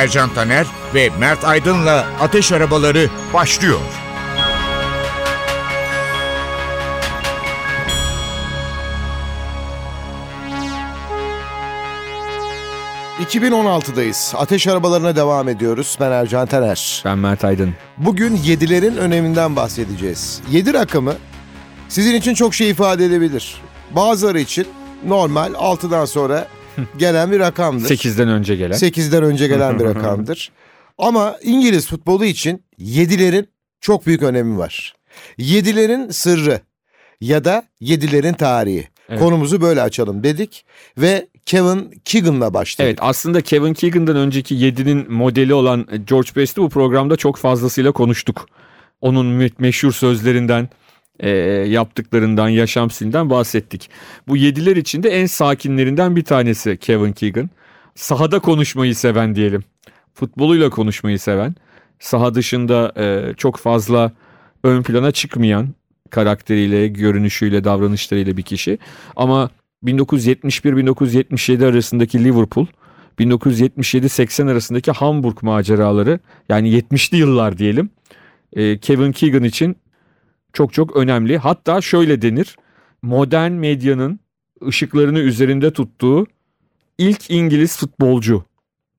Ercan Taner ve Mert Aydın'la Ateş Arabaları başlıyor. ...2016'dayız. Ateş arabalarına devam ediyoruz. Ben Ercan Taner. Ben Mert Aydın. Bugün yedilerin öneminden bahsedeceğiz. Yedi rakamı sizin için çok şey ifade edebilir. Bazıları için normal 6'dan sonra gelen bir rakamdır. 8'den önce gelen. 8'den önce gelen bir rakamdır. Ama İngiliz futbolu için yedilerin çok büyük önemi var. Yedilerin sırrı ya da yedilerin tarihi. Evet. Konumuzu böyle açalım dedik ve Kevin Keegan'la başladık. Evet aslında Kevin Keegan'dan önceki 7'nin modeli olan George Best'i bu programda çok fazlasıyla konuştuk. Onun me- meşhur sözlerinden, e, yaptıklarından, yaşam stilinden bahsettik. Bu 7'ler içinde en sakinlerinden bir tanesi Kevin Keegan. Sahada konuşmayı seven diyelim. Futboluyla konuşmayı seven. Saha dışında e, çok fazla ön plana çıkmayan karakteriyle, görünüşüyle, davranışlarıyla bir kişi. Ama 1971-1977 arasındaki Liverpool, 1977-80 arasındaki Hamburg maceraları yani 70'li yıllar diyelim e, Kevin Keegan için çok çok önemli. Hatta şöyle denir modern medyanın ışıklarını üzerinde tuttuğu ilk İngiliz futbolcu.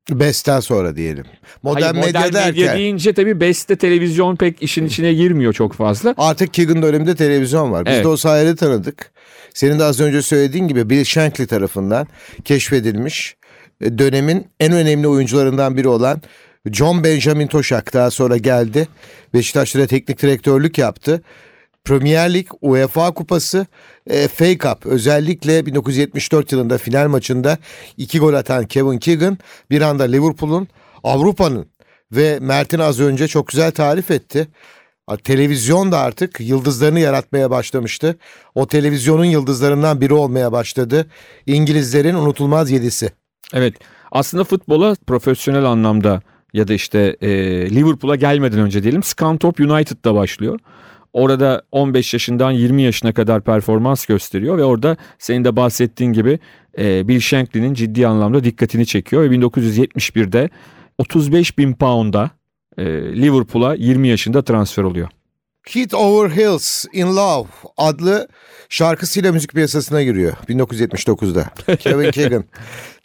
Best'ten sonra diyelim. Modern, Hayır, medya modern derken medya deyince tabii Best'te televizyon pek işin içine girmiyor çok fazla. artık Keegan döneminde televizyon var. Biz Evet. de o sayede tanıdık. Senin de az önce söylediğin gibi Bill Shankly tarafından keşfedilmiş e, dönemin en önemli oyuncularından biri olan John Benjamin Toşak daha sonra geldi. Beşiktaş'ta teknik direktörlük yaptı. Premier Lig, UEFA Kupası, e, FA Cup özellikle 1974 yılında final maçında iki gol atan Kevin Keegan bir anda Liverpool'un, Avrupa'nın ve Mert'in az önce çok güzel tarif etti. Televizyon da artık yıldızlarını yaratmaya başlamıştı. O televizyonun yıldızlarından biri olmaya başladı. İngilizlerin unutulmaz yedisi. Evet aslında futbola profesyonel anlamda ya da işte e, Liverpool'a gelmeden önce diyelim Scunthorpe United'da başlıyor. Orada 15 yaşından 20 yaşına kadar performans gösteriyor ve orada senin de bahsettiğin gibi e, Bill Shankly'nin ciddi anlamda dikkatini çekiyor ve 1971'de 35 bin pound'a e, Liverpool'a 20 yaşında transfer oluyor. Hit Over Hills in Love adlı şarkısıyla müzik piyasasına giriyor 1979'da. Kevin Keegan.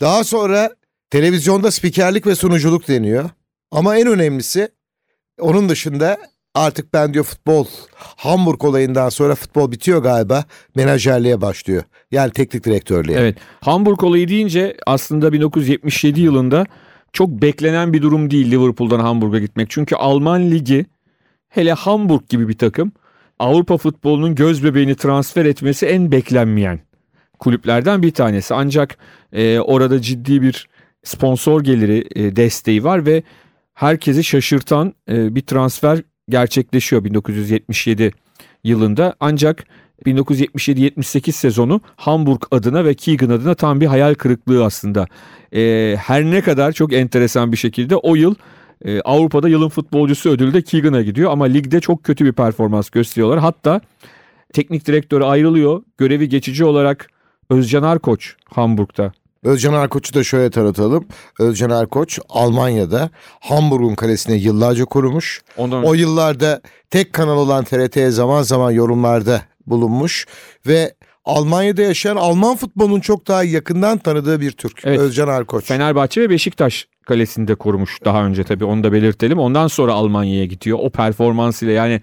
Daha sonra televizyonda spikerlik ve sunuculuk deniyor. Ama en önemlisi onun dışında artık ben diyor futbol Hamburg olayından sonra futbol bitiyor galiba menajerliğe başlıyor. Yani teknik direktörlüğe. Evet. Hamburg olayı deyince aslında 1977 yılında çok beklenen bir durum değil Liverpool'dan Hamburg'a gitmek. Çünkü Alman ligi hele Hamburg gibi bir takım Avrupa futbolunun göz bebeğini transfer etmesi en beklenmeyen kulüplerden bir tanesi. Ancak e, orada ciddi bir sponsor geliri e, desteği var ve herkesi şaşırtan e, bir transfer gerçekleşiyor 1977 yılında. Ancak 1977-78 sezonu Hamburg adına ve Keegan adına tam bir hayal kırıklığı aslında. Ee, her ne kadar çok enteresan bir şekilde o yıl e, Avrupa'da yılın futbolcusu ödülü de Keegan'a gidiyor ama ligde çok kötü bir performans gösteriyorlar. Hatta teknik direktörü ayrılıyor. Görevi geçici olarak Özcan Arkoç Hamburg'da. Özcan Arkoç'u da şöyle tanıtalım. Özcan Arkoç Almanya'da Hamburg'un kalesini yıllarca korumuş. Ondan O yıllarda tek kanal olan TRT'ye zaman zaman yorumlarda bulunmuş ve Almanya'da yaşayan Alman futbolunun çok daha yakından tanıdığı bir Türk. Evet. Özcan Arkoç. Fenerbahçe ve Beşiktaş kalesinde korumuş daha önce tabii onu da belirtelim. Ondan sonra Almanya'ya gidiyor. O performansıyla yani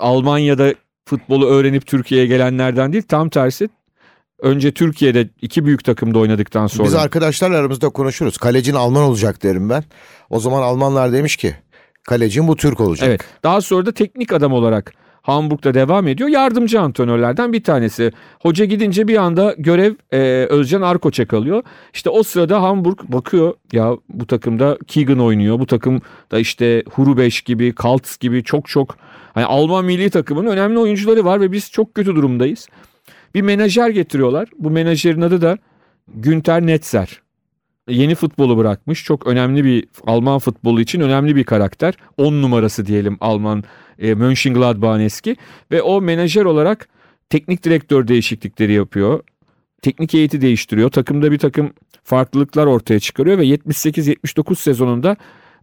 Almanya'da futbolu öğrenip Türkiye'ye gelenlerden değil tam tersi. Önce Türkiye'de iki büyük takımda oynadıktan sonra. Biz arkadaşlarla aramızda konuşuruz. Kalecin Alman olacak derim ben. O zaman Almanlar demiş ki kalecin bu Türk olacak. Evet. Daha sonra da teknik adam olarak Hamburg'da devam ediyor. Yardımcı antrenörlerden bir tanesi. Hoca gidince bir anda görev e, Özcan Arkoç'a kalıyor. İşte o sırada Hamburg bakıyor ya bu takımda Keegan oynuyor. Bu takım da işte Hurubeş gibi, Kaltz gibi çok çok hani Alman milli takımının önemli oyuncuları var ve biz çok kötü durumdayız. Bir menajer getiriyorlar. Bu menajerin adı da Günter Netzer. Yeni futbolu bırakmış. Çok önemli bir Alman futbolu için önemli bir karakter. 10 numarası diyelim Alman e, Mönchengladbach'ın eski. Ve o menajer olarak teknik direktör değişiklikleri yapıyor. Teknik heyeti değiştiriyor. Takımda bir takım farklılıklar ortaya çıkarıyor ve 78-79 sezonunda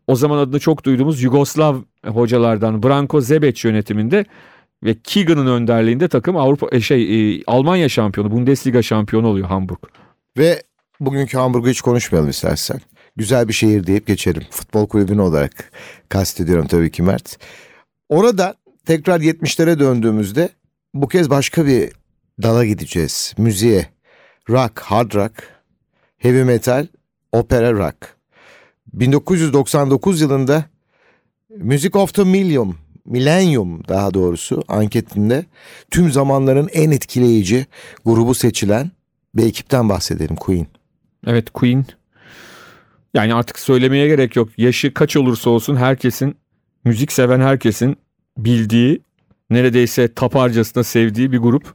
o zaman adını çok duyduğumuz Yugoslav hocalardan Branko Zebec yönetiminde ve Keegan'ın önderliğinde takım Avrupa e, şey e, Almanya şampiyonu, Bundesliga şampiyonu oluyor Hamburg. Ve bugünkü Hamburg'u hiç konuşmayalım istersen. Güzel bir şehir deyip geçelim. Futbol kulübünü olarak kastediyorum tabii ki Mert. Orada tekrar 70'lere döndüğümüzde bu kez başka bir dala gideceğiz. Müziğe. Rock, hard rock, heavy metal, opera rock. 1999 yılında Music of the Millennium, Millennium daha doğrusu anketinde tüm zamanların en etkileyici grubu seçilen bir ekipten bahsedelim Queen. Evet Queen. Yani artık söylemeye gerek yok. Yaşı kaç olursa olsun herkesin, müzik seven herkesin bildiği, neredeyse taparcasına sevdiği bir grup.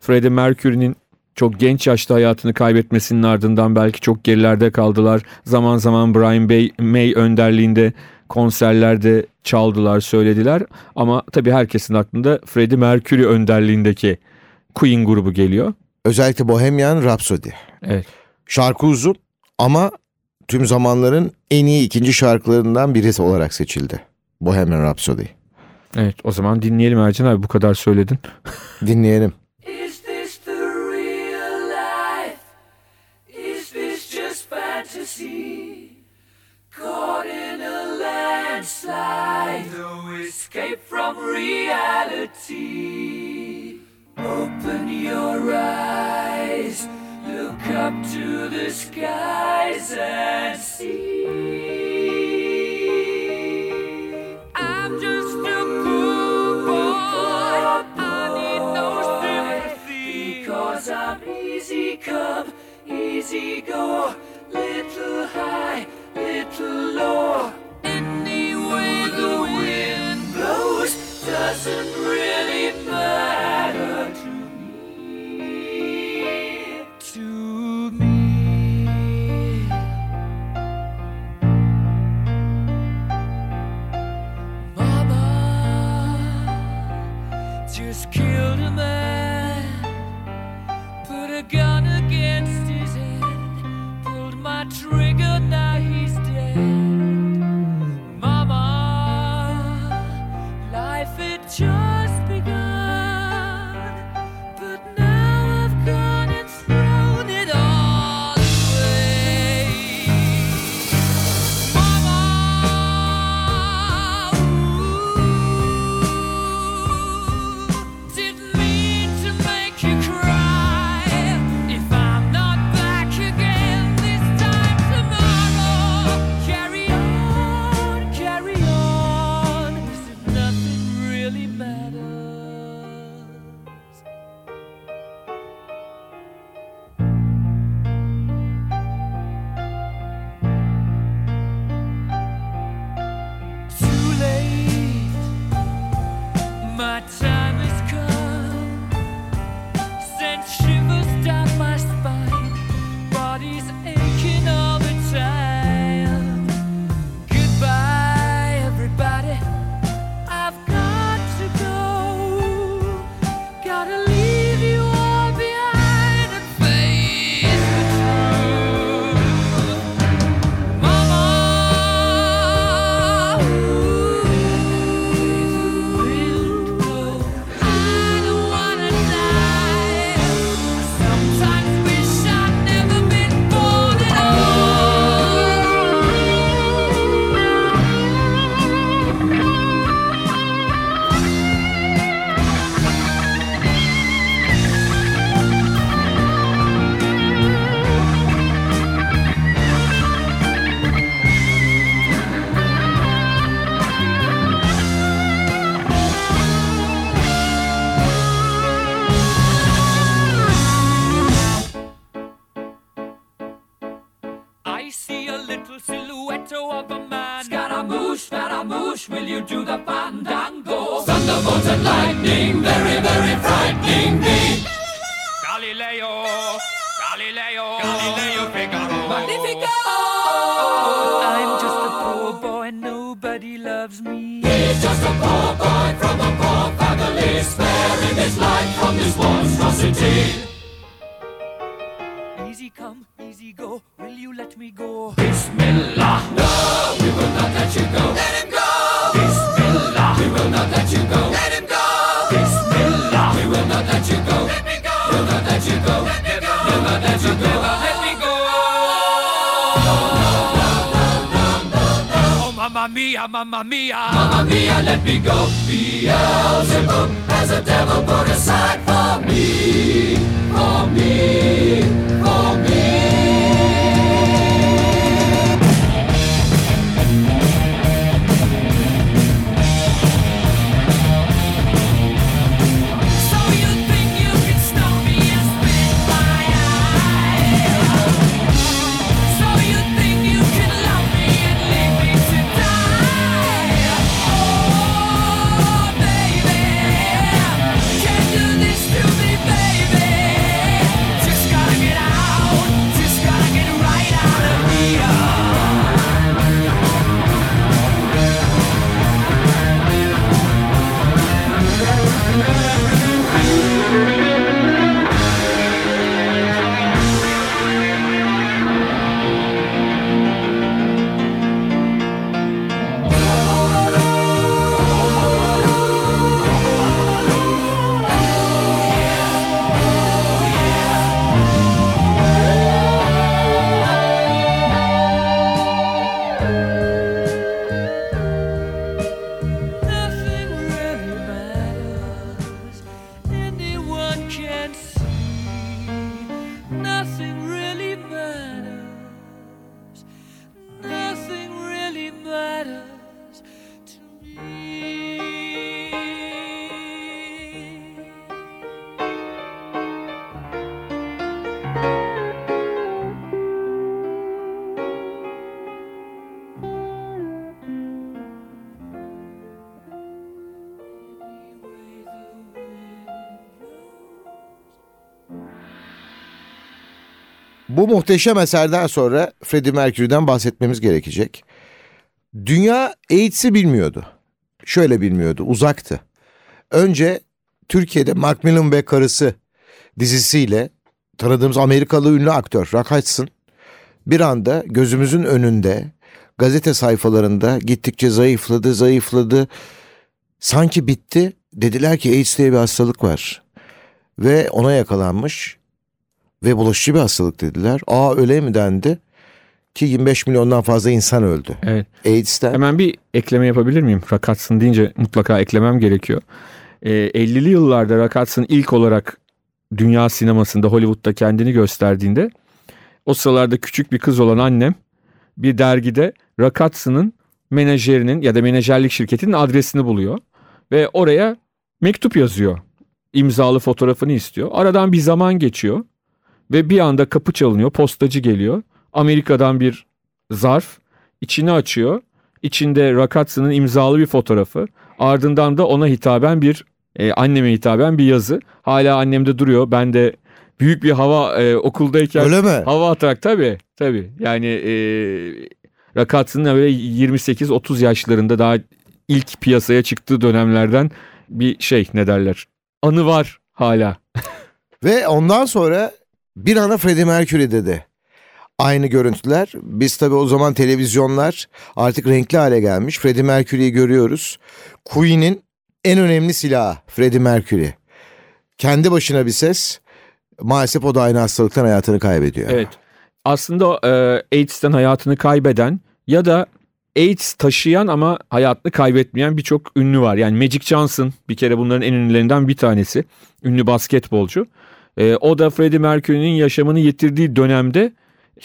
Freddie Mercury'nin çok genç yaşta hayatını kaybetmesinin ardından belki çok gerilerde kaldılar. Zaman zaman Brian May önderliğinde konserlerde çaldılar, söylediler. Ama tabii herkesin aklında Freddie Mercury önderliğindeki Queen grubu geliyor. Özellikle Bohemian Rhapsody. Evet. Şarkı uzun ama tüm zamanların en iyi ikinci şarkılarından birisi olarak seçildi. Bohemian Rhapsody. Evet o zaman dinleyelim Ercan abi bu kadar söyledin. Dinleyelim. Landslide, no escape from reality. Open your eyes, look up to the skies and see. Sparing from this monstrosity. Easy come, easy go, will you let me go? Bismillah, no, we will not let you go. Let him go! Bismillah, we will not let you go. Let him go! Bismillah, we will not let you go. Let me go! We'll not let you go. Let me go! We'll not let you go. Let me go! Oh, mamma mia, mamma mia. Mamma mia, let me go. Beelzebub a devil put aside for me. For me. For me. Bu muhteşem eserden sonra Freddie Mercury'den bahsetmemiz gerekecek. Dünya AIDS'i bilmiyordu. Şöyle bilmiyordu, uzaktı. Önce Türkiye'de Macmillan ve Karısı dizisiyle tanıdığımız Amerikalı ünlü aktör Rock Hudson bir anda gözümüzün önünde gazete sayfalarında gittikçe zayıfladı, zayıfladı. Sanki bitti. Dediler ki AIDS diye bir hastalık var. Ve ona yakalanmış ve bulaşıcı bir hastalık dediler. Aa öyle mi dendi? Ki 25 milyondan fazla insan öldü. Evet. AIDS'ten. Hemen bir ekleme yapabilir miyim? Rakatsın deyince mutlaka eklemem gerekiyor. Ee, 50'li yıllarda Rakatsın ilk olarak dünya sinemasında Hollywood'da kendini gösterdiğinde o sıralarda küçük bir kız olan annem bir dergide Rakatsın'ın menajerinin ya da menajerlik şirketinin adresini buluyor ve oraya mektup yazıyor. İmzalı fotoğrafını istiyor. Aradan bir zaman geçiyor ve bir anda kapı çalınıyor, postacı geliyor. Amerika'dan bir zarf içini açıyor. İçinde Rakatsı'nın imzalı bir fotoğrafı. Ardından da ona hitaben bir e, anneme hitaben bir yazı. Hala annemde duruyor. Ben de büyük bir hava e, okuldayken Öyle mi? hava atarak tabii tabii. Yani e, Rakatsı'nın böyle 28-30 yaşlarında daha ilk piyasaya çıktığı dönemlerden bir şey ne derler. Anı var hala. Ve ondan sonra bir ana Freddie Mercury dedi. Aynı görüntüler. Biz tabii o zaman televizyonlar artık renkli hale gelmiş. Freddie Mercury'yi görüyoruz. Queen'in en önemli silahı Freddie Mercury. Kendi başına bir ses. Maalesef o da aynı hastalıktan hayatını kaybediyor. Evet. Aslında e, AIDS'ten hayatını kaybeden ya da AIDS taşıyan ama hayatını kaybetmeyen birçok ünlü var. Yani Magic Johnson bir kere bunların en ünlülerinden bir tanesi. Ünlü basketbolcu. E, o da Freddie Mercury'nin yaşamını yitirdiği dönemde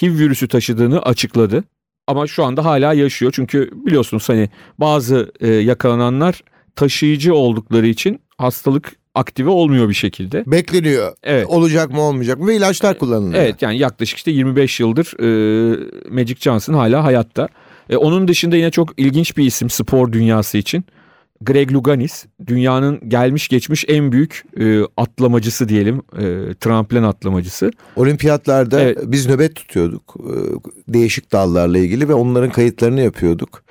HIV virüsü taşıdığını açıkladı. Ama şu anda hala yaşıyor. Çünkü biliyorsunuz hani bazı e, yakalananlar taşıyıcı oldukları için hastalık aktive olmuyor bir şekilde. Bekleniyor. Evet. Olacak mı olmayacak mı ve ilaçlar kullanılıyor. Evet yani yaklaşık işte 25 yıldır e, Magic Johnson hala hayatta. E, onun dışında yine çok ilginç bir isim spor dünyası için. Greg Louganis dünyanın gelmiş geçmiş en büyük e, atlamacısı diyelim e, tramplen atlamacısı. Olimpiyatlarda Evet. biz nöbet tutuyorduk e, değişik dallarla ilgili ve onların kayıtlarını yapıyorduk.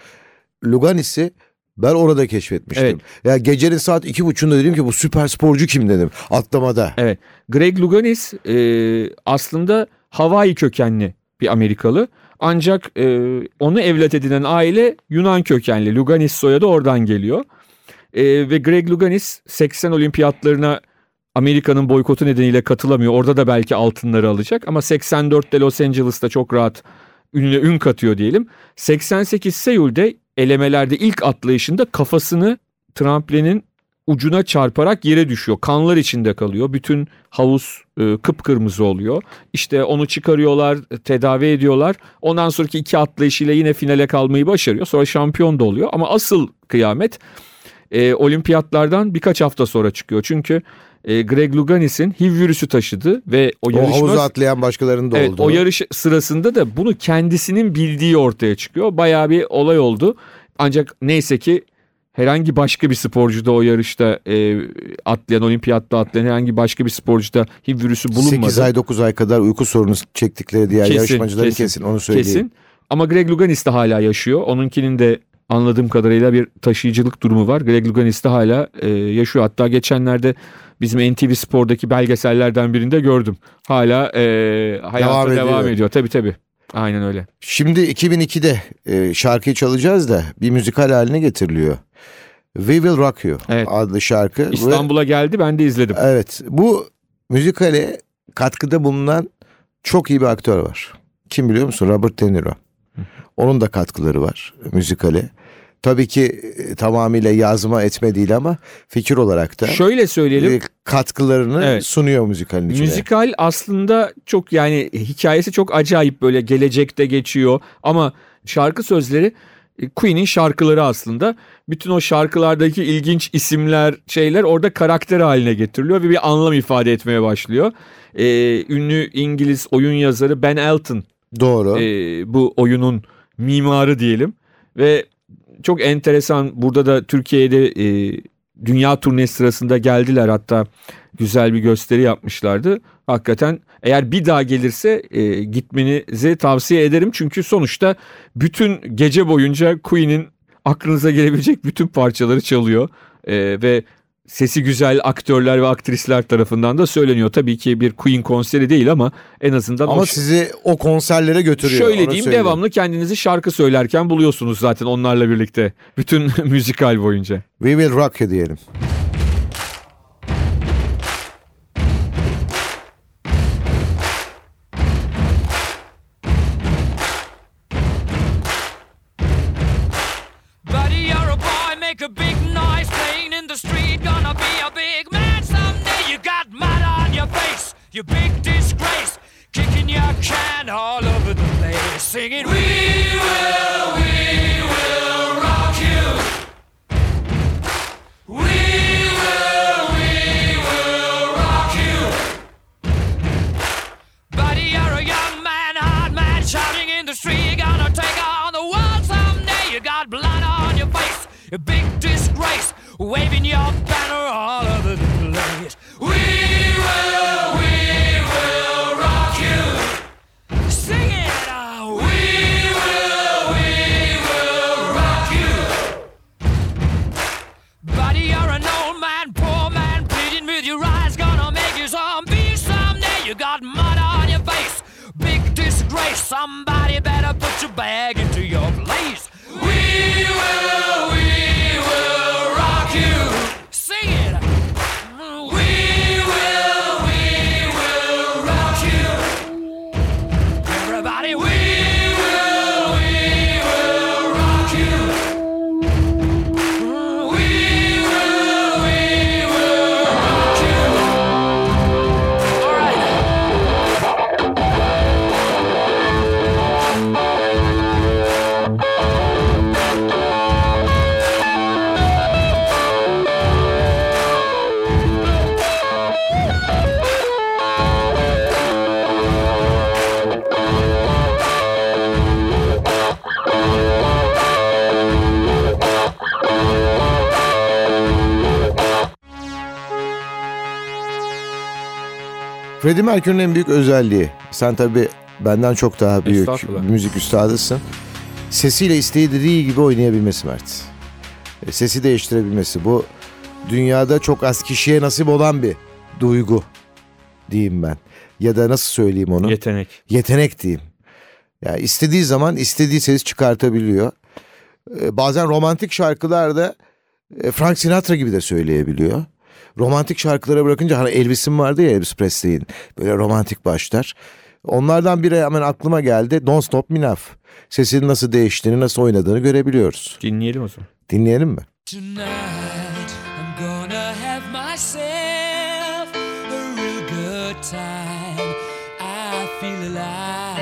Luganis'i ben orada keşfetmiştim. Evet. Ya gecenin saat iki buçuğunda dedim ki bu süper sporcu kim dedim atlamada. Evet Greg Louganis e, aslında Hawaii kökenli bir Amerikalı. Ancak e, onu evlat edinen aile Yunan kökenli. Louganis soyadı oradan geliyor. E, ve Greg Louganis 80 olimpiyatlarına Amerika'nın boykotu nedeniyle katılamıyor. Orada da belki altınları alacak ama 84'te Los Angeles'ta çok rahat ününe ün katıyor diyelim. 88 Seul'de elemelerde ilk atlayışında kafasını tramplenin ucuna çarparak yere düşüyor. Kanlar içinde kalıyor. Bütün havuz e, kıpkırmızı oluyor. İşte onu çıkarıyorlar, tedavi ediyorlar. Ondan sonraki iki atlayışıyla yine finale kalmayı başarıyor. Sonra şampiyon da oluyor. Ama asıl kıyamet e, olimpiyatlardan birkaç hafta sonra çıkıyor. Çünkü e, Greg Louganis'in HIV virüsü taşıdı ve o O yarışma havuza atlayan başkalarının da Evet, oldu. o yarış sırasında da bunu kendisinin bildiği ortaya çıkıyor. Bayağı bir olay oldu. Ancak neyse ki herhangi başka bir sporcu da o yarışta e, atlayan, olimpiyatta atlayan herhangi başka bir sporcuda HIV virüsü bulunmadı. 8 ay 9 ay kadar uyku sorunu çektikleri diğer Kesin, yarışmacıların kesin, kesin, onu söyleyeyim. Kesin. Ama Greg Louganis de hala yaşıyor. Onunkinin de anladığım kadarıyla bir taşıyıcılık durumu var. Greg Louganis de hala e, yaşıyor. Hatta geçenlerde bizim NTV Spor'daki belgesellerden birinde gördüm. Hala e, hayatta Devam devam, ediyor. ediyor. Tabii tabii. Aynen öyle. Şimdi 2002'de e, şarkıyı çalacağız da bir müzikal haline getiriliyor. We Will Rock You Evet. adlı şarkı. Ve- İstanbul'a geldi ben de izledim. Evet bu müzikale katkıda bulunan çok iyi bir aktör var. Kim biliyor musun? Robert De Niro. Onun da katkıları var müzikale. Tabii ki e, tamamıyla yazma etme değil ama fikir olarak da Şöyle söyleyelim. e, katkılarını Evet. sunuyor müzikalin içine. Müzikal aslında çok yani hikayesi çok acayip böyle gelecekte geçiyor ama şarkı sözleri e, Queen'in şarkıları aslında. Bütün o şarkılardaki ilginç isimler şeyler orada karakter haline getiriliyor ve bir anlam ifade etmeye başlıyor. Ee, ünlü İngiliz oyun yazarı Ben Elton Doğru. e, bu oyunun mimarı diyelim ve çok enteresan. Burada da Türkiye'de e, dünya turnesi sırasında geldiler. Hatta güzel bir gösteri yapmışlardı. Hakikaten eğer bir daha gelirse e, gitmenizi tavsiye ederim. Çünkü sonuçta bütün gece boyunca Queen'in aklınıza gelebilecek bütün parçaları çalıyor. E, ve sesi güzel aktörler ve aktrisler tarafından da söyleniyor. Tabii ki bir Queen konseri değil ama en azından ama o sizi o konserlere götürüyor. Şöyle diyeyim söyleyeyim. devamlı kendinizi şarkı söylerken buluyorsunuz zaten onlarla birlikte. Bütün müzikal boyunca. We Will Rock You diyelim. Shouting in the street. You're gonna take on the world someday. You got blood on your face, a big disgrace, waving your banner all over the place. We will, we will rock you. Sing it out. We will, we will rock you. Buddy, you're an old man, poor man, pleading with your eyes, gonna make you zombie someday. You got mud on your face, big disgrace. Somebody bag Freddie Mercury'nin en büyük özelliği. Sen tabii benden çok daha büyük müzik üstadısın. Sesiyle istediği gibi oynayabilmesi Mert. E, Sesi değiştirebilmesi. Bu dünyada çok az kişiye nasip olan bir duygu diyeyim ben. Ya da nasıl söyleyeyim onu? Yetenek. yetenek diyeyim. Yani istediği zaman istediği ses çıkartabiliyor. Ee, bazen romantik şarkılarda e, Frank Sinatra gibi de söyleyebiliyor. Romantik şarkılara bırakınca hani Elvis'in vardı ya Elvis Presley'in böyle romantik başlar. Onlardan biri hemen aklıma geldi. Don't Stop Me Now. Sesinin nasıl değiştiğini, nasıl oynadığını görebiliyoruz. Dinleyelim o zaman. Dinleyelim mi? Tonight I'm gonna have myself a real good time. I feel alive,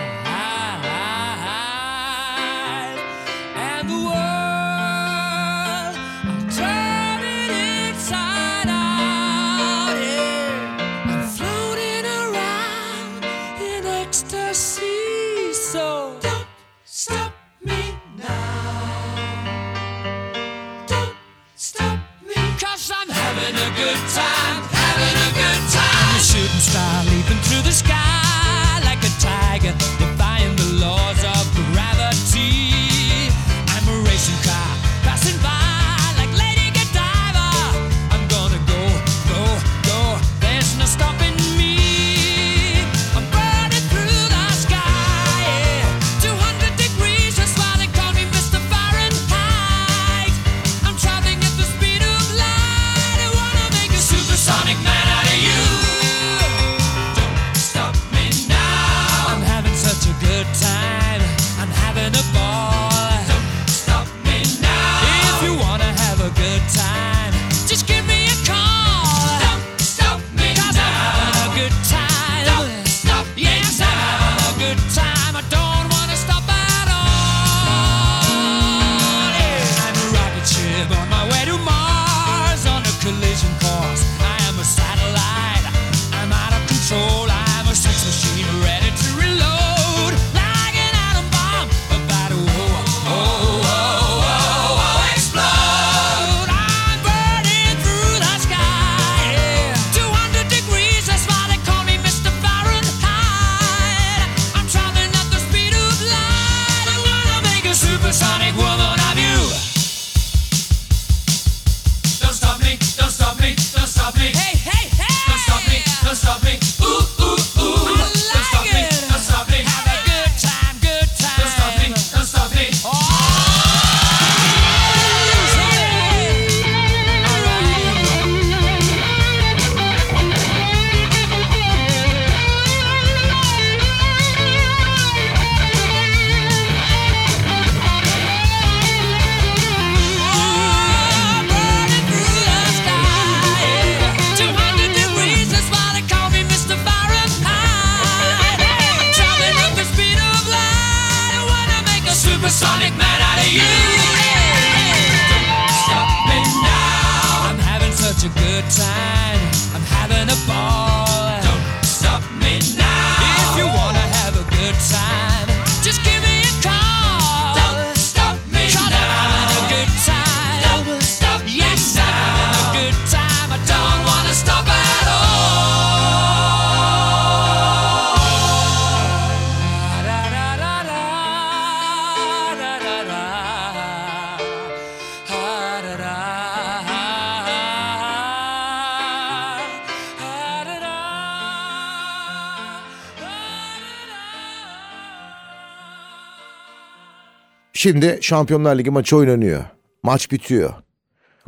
Şimdi Şampiyonlar Ligi maçı oynanıyor. Maç bitiyor.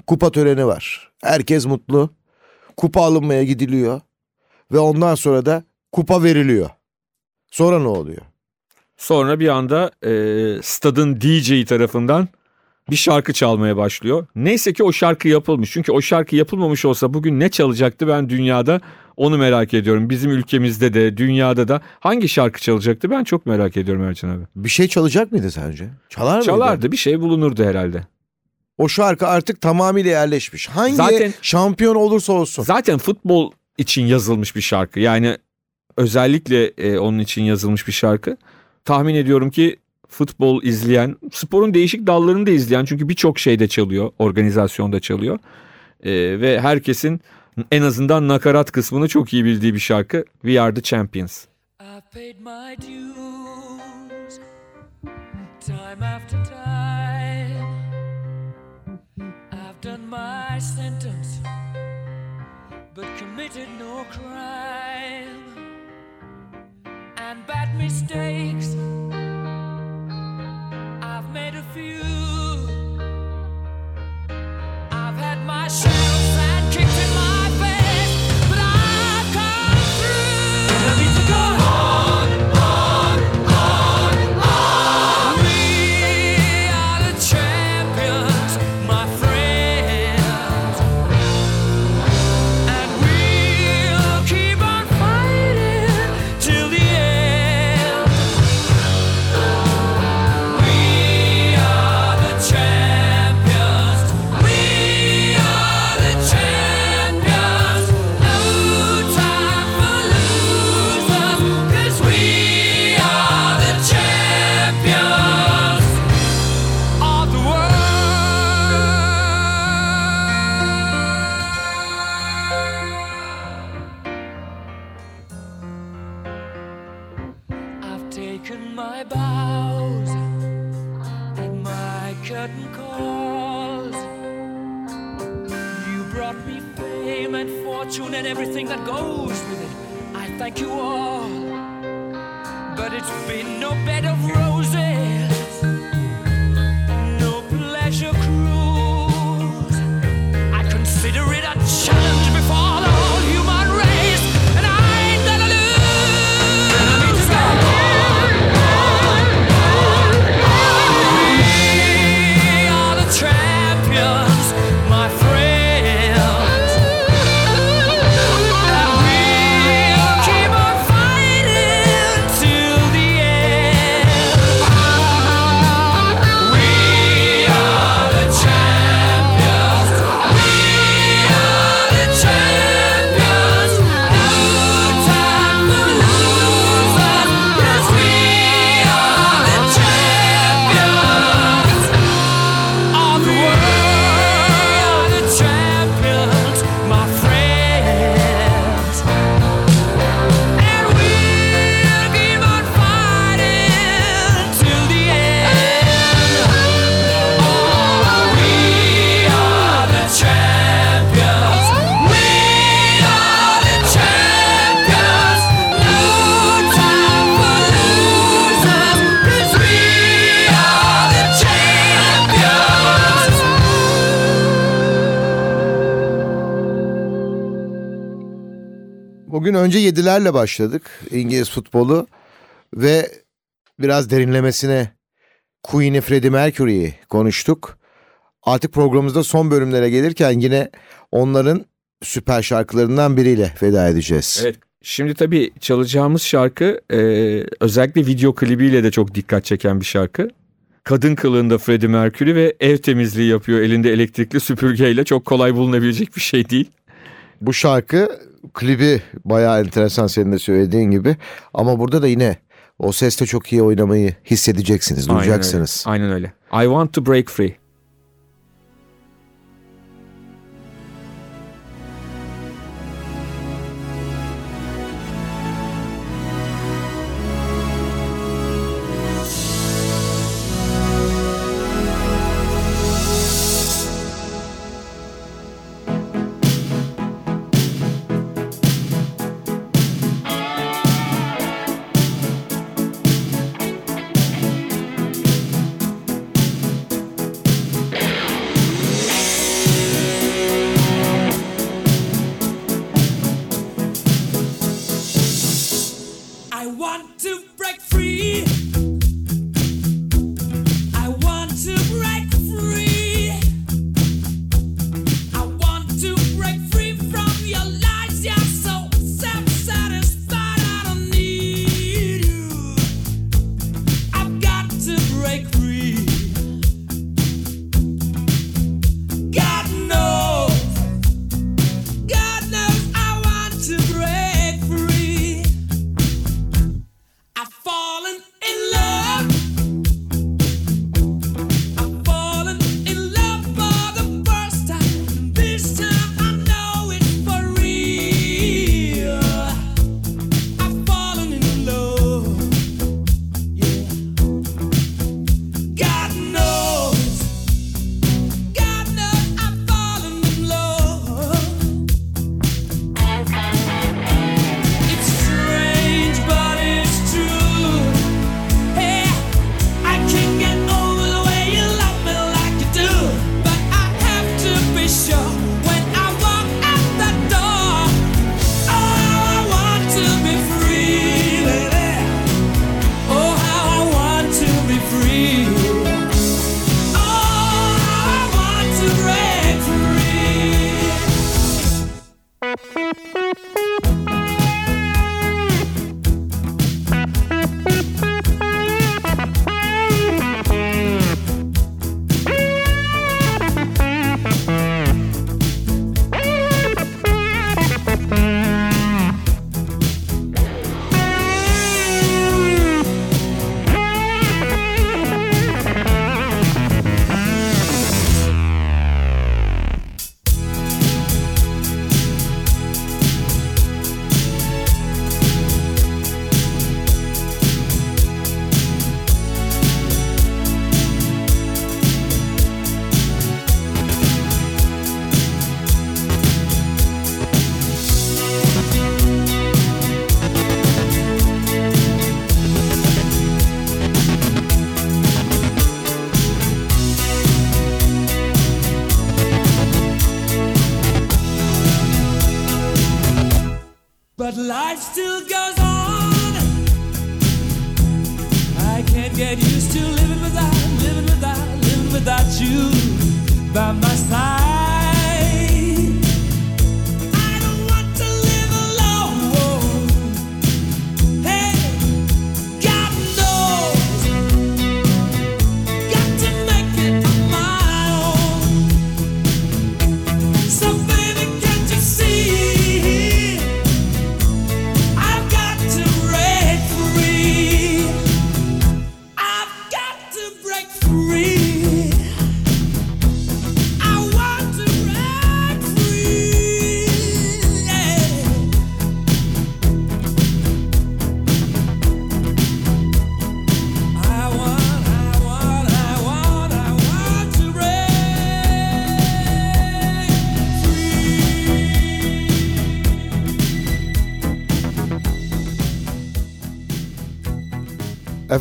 Kupa töreni var. Herkes mutlu. Kupa alınmaya gidiliyor. Ve ondan sonra da kupa veriliyor. Sonra ne oluyor? Sonra bir anda e, stadın DJ'i tarafından bir şarkı çalmaya başlıyor. Neyse ki o şarkı yapılmış. Çünkü o şarkı yapılmamış olsa bugün ne çalacaktı ben dünyada onu merak ediyorum. Bizim ülkemizde de dünyada da hangi şarkı çalacaktı ben çok merak ediyorum Ercan abi. Bir şey çalacak mıydı sence? Çalar mıydı? Çalardı bir şey bulunurdu herhalde. O şarkı artık tamamıyla yerleşmiş. Hangi Zaten- şampiyon olursa olsun. Zaten futbol için yazılmış bir şarkı. Yani özellikle e, onun için yazılmış bir şarkı. Tahmin ediyorum ki futbol izleyen, sporun değişik dallarını da izleyen çünkü birçok şeyde çalıyor, organizasyonda çalıyor. E, ve herkesin en azından nakarat kısmını çok iyi bildiği bir şarkı. We Are The Champions. Dues time after time. I've done my sentence, but committed no crime. And bad mistakes, I've made a few. I've had my shells Bugün önce yedilerle başladık İngiliz futbolu ve biraz derinlemesine Queen'i Freddie Mercury'yi konuştuk. Artık programımızda son bölümlere gelirken yine onların süper şarkılarından biriyle veda edeceğiz. Evet. Şimdi tabii çalacağımız şarkı e, özellikle video klibiyle de çok dikkat çeken bir şarkı. Kadın kılığında Freddie Mercury ve ev temizliği yapıyor elinde elektrikli süpürgeyle. Çok kolay bulunabilecek bir şey değil. Bu şarkı klibi bayağı enteresan senin de söylediğin gibi. Ama burada da yine o seste çok iyi oynamayı hissedeceksiniz, Aynen öyle. duyacaksınız. Aynen öyle. I want to break free.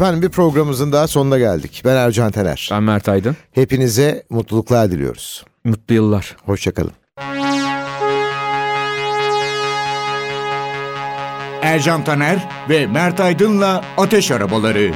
Efendim bir programımızın daha sonuna geldik. Ben Ercan Tener. Ben Mert Aydın. Hepinize mutluluklar diliyoruz. Mutlu yıllar. Hoşçakalın. Ercan Taner ve Mert Aydın'la Ateş Arabaları.